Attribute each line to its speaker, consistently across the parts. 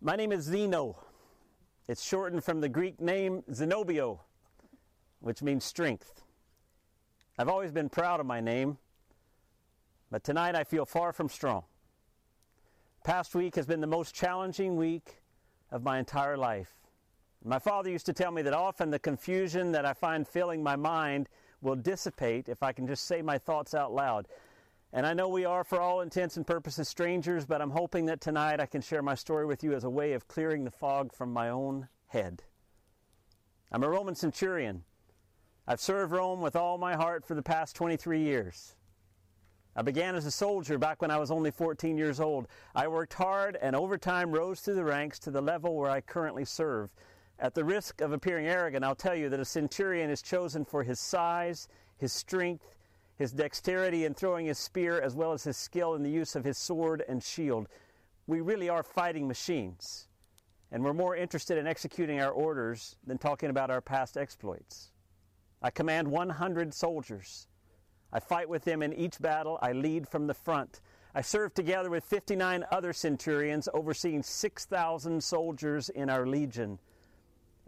Speaker 1: My name is Zeno. It's shortened from the Greek name Zenobio, which means strength. I've always been proud of my name, but tonight I feel far from strong. Past week has been the most challenging week of my entire life. My father used to tell me that often the confusion that I find filling my mind will dissipate if I can just say my thoughts out loud. And I know we are, for all intents and purposes, strangers, but I'm hoping that tonight I can share my story with you as a way of clearing the fog from my own head. I'm a Roman centurion. I've served Rome with all my heart for the past 23 years. I began as a soldier back when I was only 14 years old. I worked hard and over time rose through the ranks to the level where I currently serve. At the risk of appearing arrogant, I'll tell you that a centurion is chosen for his size, his strength, his dexterity in throwing his spear, as well as his skill in the use of his sword and shield. We really are fighting machines, and we're more interested in executing our orders than talking about our past exploits. I command 100 soldiers. I fight with them in each battle. I lead from the front. I serve together with 59 other centurions, overseeing 6,000 soldiers in our legion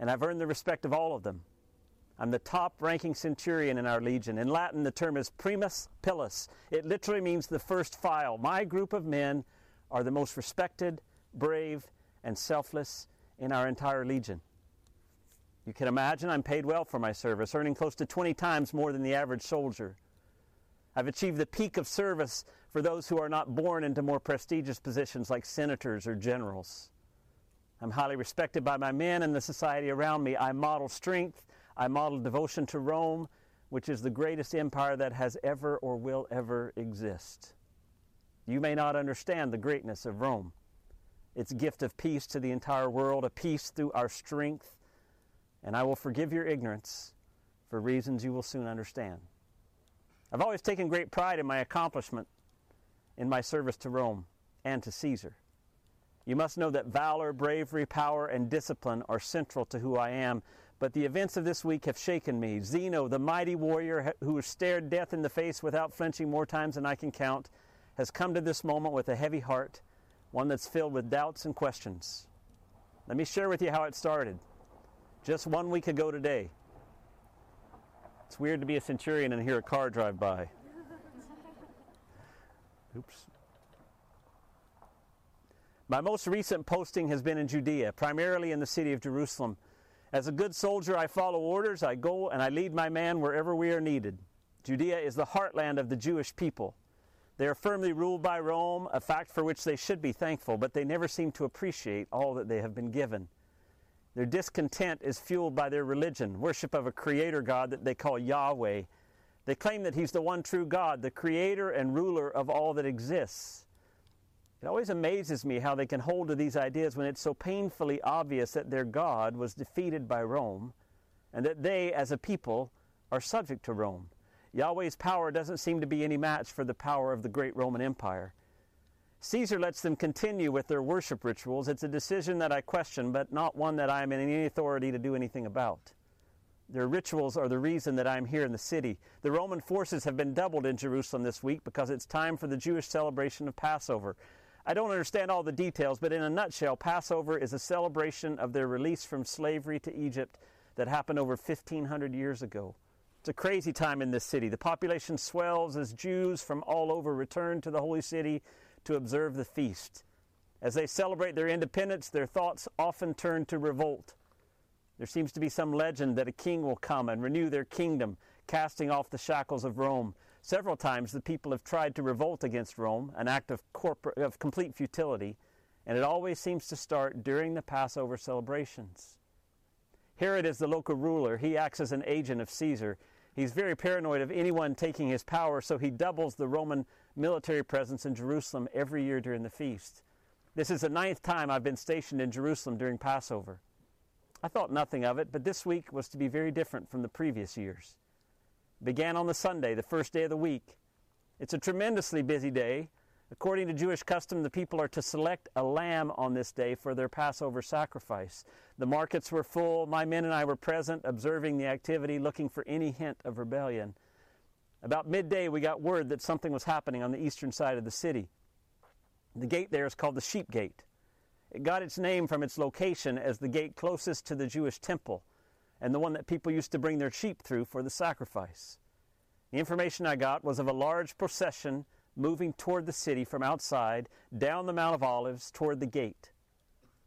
Speaker 1: and I've earned the respect of all of them. I'm the top ranking centurion in our legion. In Latin, the term is primus pilus. It literally means the first file. My group of men are the most respected, brave, and selfless in our entire legion. You can imagine I'm paid well for my service, earning close to 20 times more than the average soldier. I've achieved the peak of service for those who are not born into more prestigious positions like senators or generals. I'm highly respected by my men and the society around me. I model strength. I model devotion to Rome, which is the greatest empire that has ever or will ever exist. You may not understand the greatness of Rome, its gift of peace to the entire world, a peace through our strength, and I will forgive your ignorance for reasons you will soon understand. I've always taken great pride in my accomplishment in my service to Rome and to Caesar. You must know that valor, bravery, power, and discipline are central to who I am. But the events of this week have shaken me. Zeno, the mighty warrior who stared death in the face without flinching more times than I can count, has come to this moment with a heavy heart, one that's filled with doubts and questions. Let me share with you how it started. Just one week ago today, it's weird to be a centurion and hear a car drive by. Oops. My most recent posting has been in Judea, primarily in the city of Jerusalem. As a good soldier, I follow orders, I go and I lead my man wherever we are needed. Judea is the heartland of the Jewish people. They are firmly ruled by Rome, a fact for which they should be thankful, but they never seem to appreciate all that they have been given. Their discontent is fueled by their religion, worship of a creator God that they call Yahweh. They claim that He's the one true God, the creator and ruler of all that exists. It always amazes me how they can hold to these ideas when it's so painfully obvious that their God was defeated by Rome and that they, as a people, are subject to Rome. Yahweh's power doesn't seem to be any match for the power of the great Roman Empire. Caesar lets them continue with their worship rituals. It's a decision that I question, but not one that I am in any authority to do anything about. Their rituals are the reason that I am here in the city. The Roman forces have been doubled in Jerusalem this week because it's time for the Jewish celebration of Passover. I don't understand all the details, but in a nutshell, Passover is a celebration of their release from slavery to Egypt that happened over 1,500 years ago. It's a crazy time in this city. The population swells as Jews from all over return to the holy city to observe the feast. As they celebrate their independence, their thoughts often turn to revolt. There seems to be some legend that a king will come and renew their kingdom, casting off the shackles of Rome. Several times the people have tried to revolt against Rome, an act of, corpor- of complete futility, and it always seems to start during the Passover celebrations. Herod is the local ruler. He acts as an agent of Caesar. He's very paranoid of anyone taking his power, so he doubles the Roman military presence in Jerusalem every year during the feast. This is the ninth time I've been stationed in Jerusalem during Passover. I thought nothing of it, but this week was to be very different from the previous years. Began on the Sunday, the first day of the week. It's a tremendously busy day. According to Jewish custom, the people are to select a lamb on this day for their Passover sacrifice. The markets were full. My men and I were present, observing the activity, looking for any hint of rebellion. About midday, we got word that something was happening on the eastern side of the city. The gate there is called the Sheep Gate. It got its name from its location as the gate closest to the Jewish temple and the one that people used to bring their sheep through for the sacrifice. The information I got was of a large procession moving toward the city from outside, down the Mount of Olives toward the gate.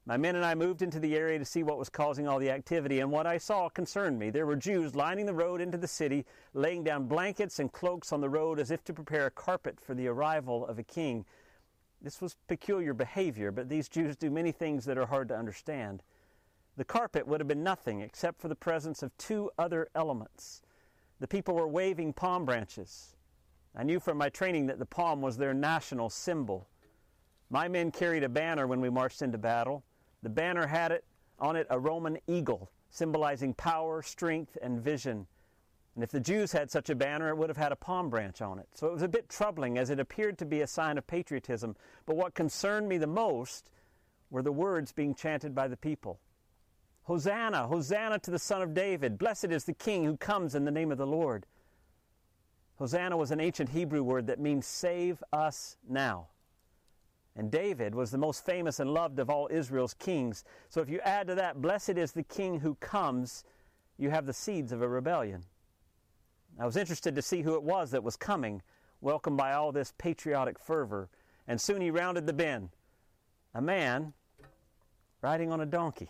Speaker 1: My men and I moved into the area to see what was causing all the activity, and what I saw concerned me. There were Jews lining the road into the city, laying down blankets and cloaks on the road as if to prepare a carpet for the arrival of a king. This was peculiar behavior, but these Jews do many things that are hard to understand. The carpet would have been nothing except for the presence of two other elements. The people were waving palm branches. I knew from my training that the palm was their national symbol. My men carried a banner when we marched into battle. The banner had it on it a Roman eagle, symbolizing power, strength, and vision. And if the Jews had such a banner, it would have had a palm branch on it. So it was a bit troubling as it appeared to be a sign of patriotism. But what concerned me the most were the words being chanted by the people Hosanna, Hosanna to the Son of David. Blessed is the King who comes in the name of the Lord. Hosanna was an ancient Hebrew word that means save us now. And David was the most famous and loved of all Israel's kings. So if you add to that, blessed is the king who comes, you have the seeds of a rebellion. I was interested to see who it was that was coming, welcomed by all this patriotic fervor. And soon he rounded the bend. A man riding on a donkey.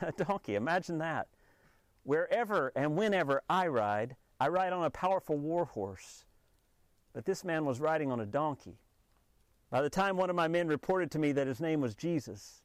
Speaker 1: A donkey, imagine that. Wherever and whenever I ride, I ride on a powerful war horse. But this man was riding on a donkey. By the time one of my men reported to me that his name was Jesus,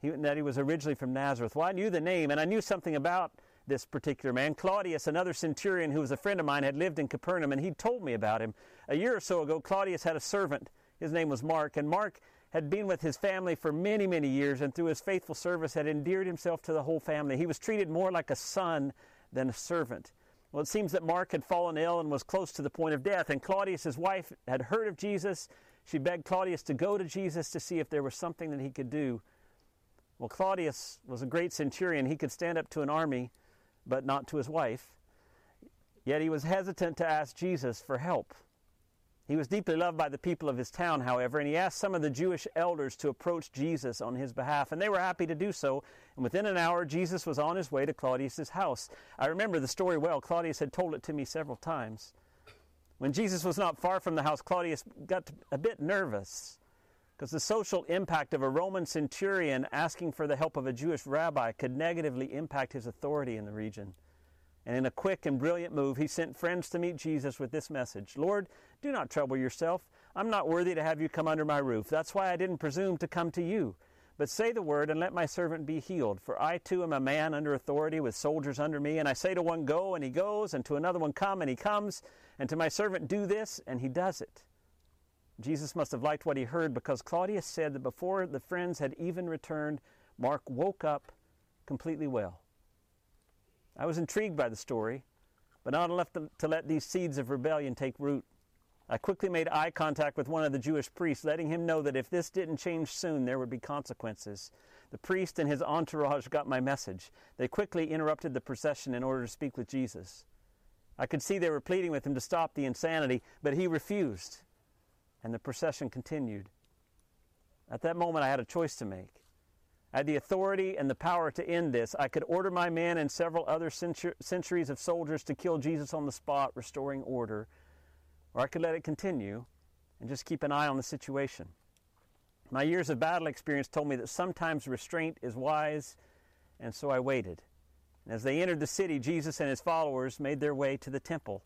Speaker 1: he, that he was originally from Nazareth, well, I knew the name and I knew something about this particular man. Claudius, another centurion who was a friend of mine, had lived in Capernaum and he told me about him. A year or so ago, Claudius had a servant. His name was Mark, and Mark had been with his family for many, many years and through his faithful service had endeared himself to the whole family. He was treated more like a son than a servant. Well, it seems that Mark had fallen ill and was close to the point of death, and Claudius, his wife, had heard of Jesus she begged Claudius to go to Jesus to see if there was something that he could do. Well, Claudius was a great centurion. He could stand up to an army, but not to his wife. Yet he was hesitant to ask Jesus for help. He was deeply loved by the people of his town, however, and he asked some of the Jewish elders to approach Jesus on his behalf, and they were happy to do so. And within an hour, Jesus was on his way to Claudius's house. I remember the story well. Claudius had told it to me several times. When Jesus was not far from the house, Claudius got a bit nervous because the social impact of a Roman centurion asking for the help of a Jewish rabbi could negatively impact his authority in the region. And in a quick and brilliant move, he sent friends to meet Jesus with this message Lord, do not trouble yourself. I'm not worthy to have you come under my roof. That's why I didn't presume to come to you. But say the word and let my servant be healed. For I too am a man under authority with soldiers under me. And I say to one, Go, and he goes, and to another one, Come, and he comes, and to my servant, Do this, and he does it. Jesus must have liked what he heard because Claudius said that before the friends had even returned, Mark woke up completely well. I was intrigued by the story, but not enough to, let these seeds of rebellion take root. I quickly made eye contact with one of the Jewish priests, letting him know that if this didn't change soon, there would be consequences. The priest and his entourage got my message. They quickly interrupted the procession in order to speak with Jesus. I could see they were pleading with him to stop the insanity, but he refused, and the procession continued. At that moment, I had a choice to make. I had the authority and the power to end this. I could order my men and several other centuries of soldiers to kill Jesus on the spot, restoring order or I could let it continue and just keep an eye on the situation. My years of battle experience told me that sometimes restraint is wise, and so I waited. And as they entered the city, Jesus and his followers made their way to the temple.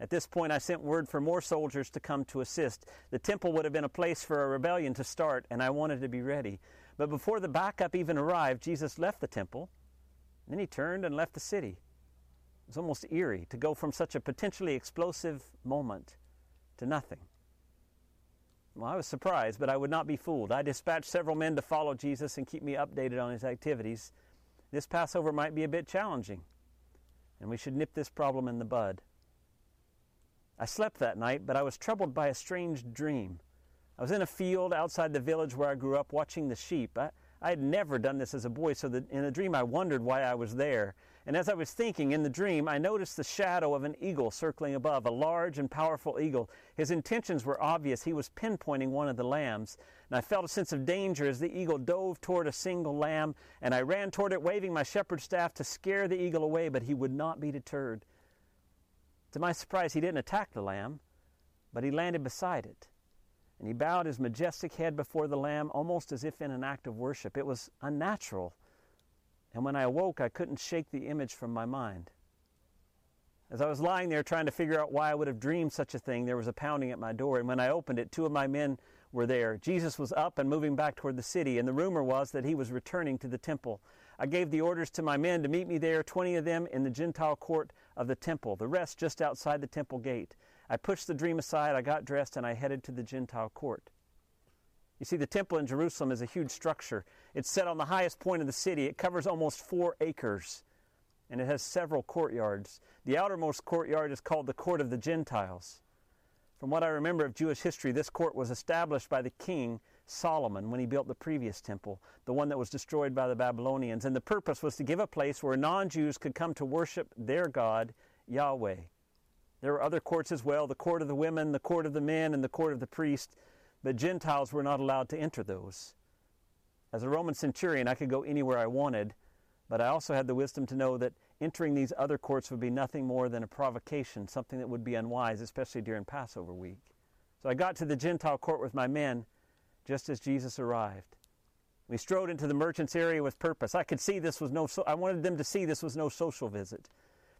Speaker 1: At this point, I sent word for more soldiers to come to assist. The temple would have been a place for a rebellion to start, and I wanted to be ready. But before the backup even arrived, Jesus left the temple. Then he turned and left the city. It was almost eerie to go from such a potentially explosive moment to nothing. Well, I was surprised, but I would not be fooled. I dispatched several men to follow Jesus and keep me updated on his activities. This Passover might be a bit challenging, and we should nip this problem in the bud. I slept that night, but I was troubled by a strange dream. I was in a field outside the village where I grew up watching the sheep. I, I had never done this as a boy, so in the dream I wondered why I was there. And as I was thinking in the dream, I noticed the shadow of an eagle circling above, a large and powerful eagle. His intentions were obvious. He was pinpointing one of the lambs. And I felt a sense of danger as the eagle dove toward a single lamb, and I ran toward it, waving my shepherd's staff to scare the eagle away, but he would not be deterred. To my surprise, he didn't attack the lamb, but he landed beside it. And he bowed his majestic head before the lamb, almost as if in an act of worship. It was unnatural. And when I awoke, I couldn't shake the image from my mind. As I was lying there trying to figure out why I would have dreamed such a thing, there was a pounding at my door, and when I opened it, two of my men were there. Jesus was up and moving back toward the city, and the rumor was that he was returning to the temple. I gave the orders to my men to meet me there, 20 of them in the Gentile court of the temple, the rest just outside the temple gate. I pushed the dream aside, I got dressed, and I headed to the Gentile court. You see, the temple in Jerusalem is a huge structure. It's set on the highest point of the city. It covers almost four acres, and it has several courtyards. The outermost courtyard is called the Court of the Gentiles. From what I remember of Jewish history, this court was established by the king Solomon when he built the previous temple, the one that was destroyed by the Babylonians. And the purpose was to give a place where non Jews could come to worship their God, Yahweh. There were other courts as well the court of the women, the court of the men, and the court of the priest—but Gentiles were not allowed to enter those. As a Roman centurion, I could go anywhere I wanted, but I also had the wisdom to know that entering these other courts would be nothing more than a provocation, something that would be unwise, especially during Passover week. So I got to the Gentile court with my men just as Jesus arrived. We strode into the merchants' area with purpose. I could see this was no, so- I wanted them to see this was no social visit.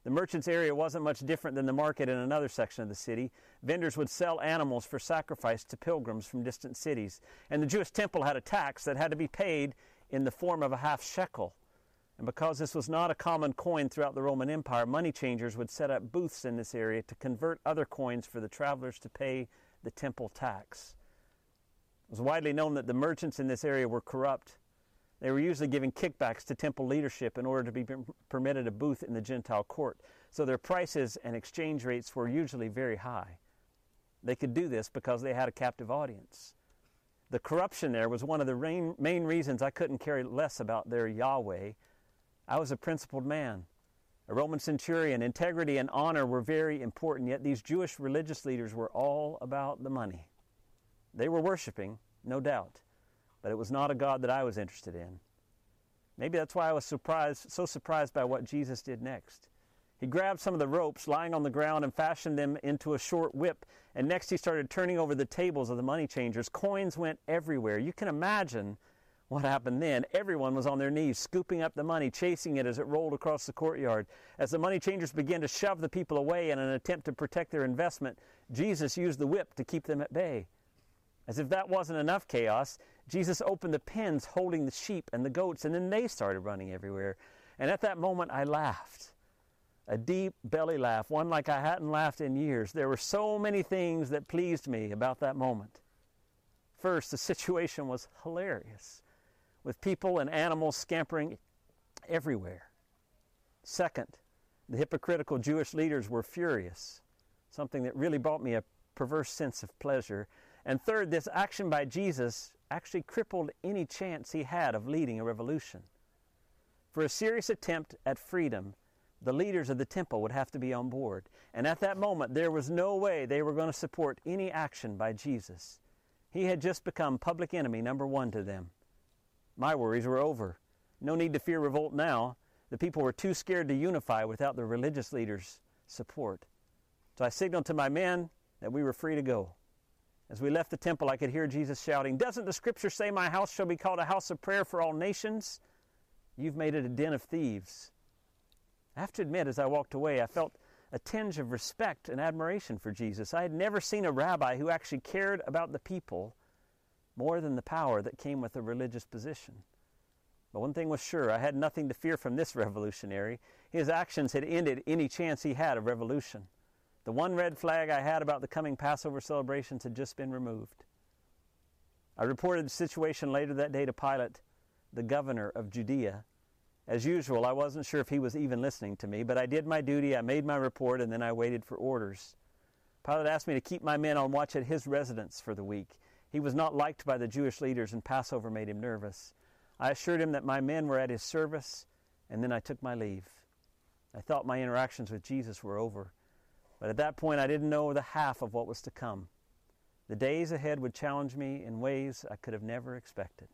Speaker 1: The merchants' area wasn't much different than the market in another section of the city. Vendors would sell animals for sacrifice to pilgrims from distant cities. And the Jewish temple had a tax that had to be paid in the form of a half shekel. And because this was not a common coin throughout the Roman Empire, money changers would set up booths in this area to convert other coins for the travelers to pay the temple tax. It was widely known that the merchants in this area were corrupt. They were usually giving kickbacks to temple leadership in order to be permitted a booth in the Gentile court. So their prices and exchange rates were usually very high. They could do this because they had a captive audience. The corruption there was one of the main reasons I couldn't care less about their Yahweh. I was a principled man, a Roman centurion. Integrity and honor were very important, yet these Jewish religious leaders were all about the money. They were worshiping, no doubt, but it was not a God that I was interested in. Maybe that's why I was surprised, so surprised by what Jesus did next. He grabbed some of the ropes lying on the ground and fashioned them into a short whip. And next he started turning over the tables of the money changers. Coins went everywhere. You can imagine what happened then. Everyone was on their knees, scooping up the money, chasing it as it rolled across the courtyard. As the money changers began to shove the people away in an attempt to protect their investment, Jesus used the whip to keep them at bay. As if that wasn't enough chaos, Jesus opened the pens holding the sheep and the goats, and then they started running everywhere. And at that moment, I laughed. A deep belly laugh, one like I hadn't laughed in years. There were so many things that pleased me about that moment. First, the situation was hilarious, with people and animals scampering everywhere. Second, the hypocritical Jewish leaders were furious, something that really brought me a perverse sense of pleasure. And third, this action by Jesus actually crippled any chance he had of leading a revolution. For a serious attempt at freedom, the leaders of the temple would have to be on board. And at that moment, there was no way they were going to support any action by Jesus. He had just become public enemy number one to them. My worries were over. No need to fear revolt now. The people were too scared to unify without the religious leaders' support. So I signaled to my men that we were free to go. As we left the temple, I could hear Jesus shouting, Doesn't the scripture say, My house shall be called a house of prayer for all nations? You've made it a den of thieves. I have to admit, as I walked away, I felt a tinge of respect and admiration for Jesus. I had never seen a rabbi who actually cared about the people more than the power that came with a religious position. But one thing was sure I had nothing to fear from this revolutionary. His actions had ended any chance he had of revolution. The one red flag I had about the coming Passover celebrations had just been removed. I reported the situation later that day to Pilate, the governor of Judea. As usual, I wasn't sure if he was even listening to me, but I did my duty, I made my report, and then I waited for orders. Pilate asked me to keep my men on watch at his residence for the week. He was not liked by the Jewish leaders, and Passover made him nervous. I assured him that my men were at his service, and then I took my leave. I thought my interactions with Jesus were over. But at that point, I didn't know the half of what was to come. The days ahead would challenge me in ways I could have never expected.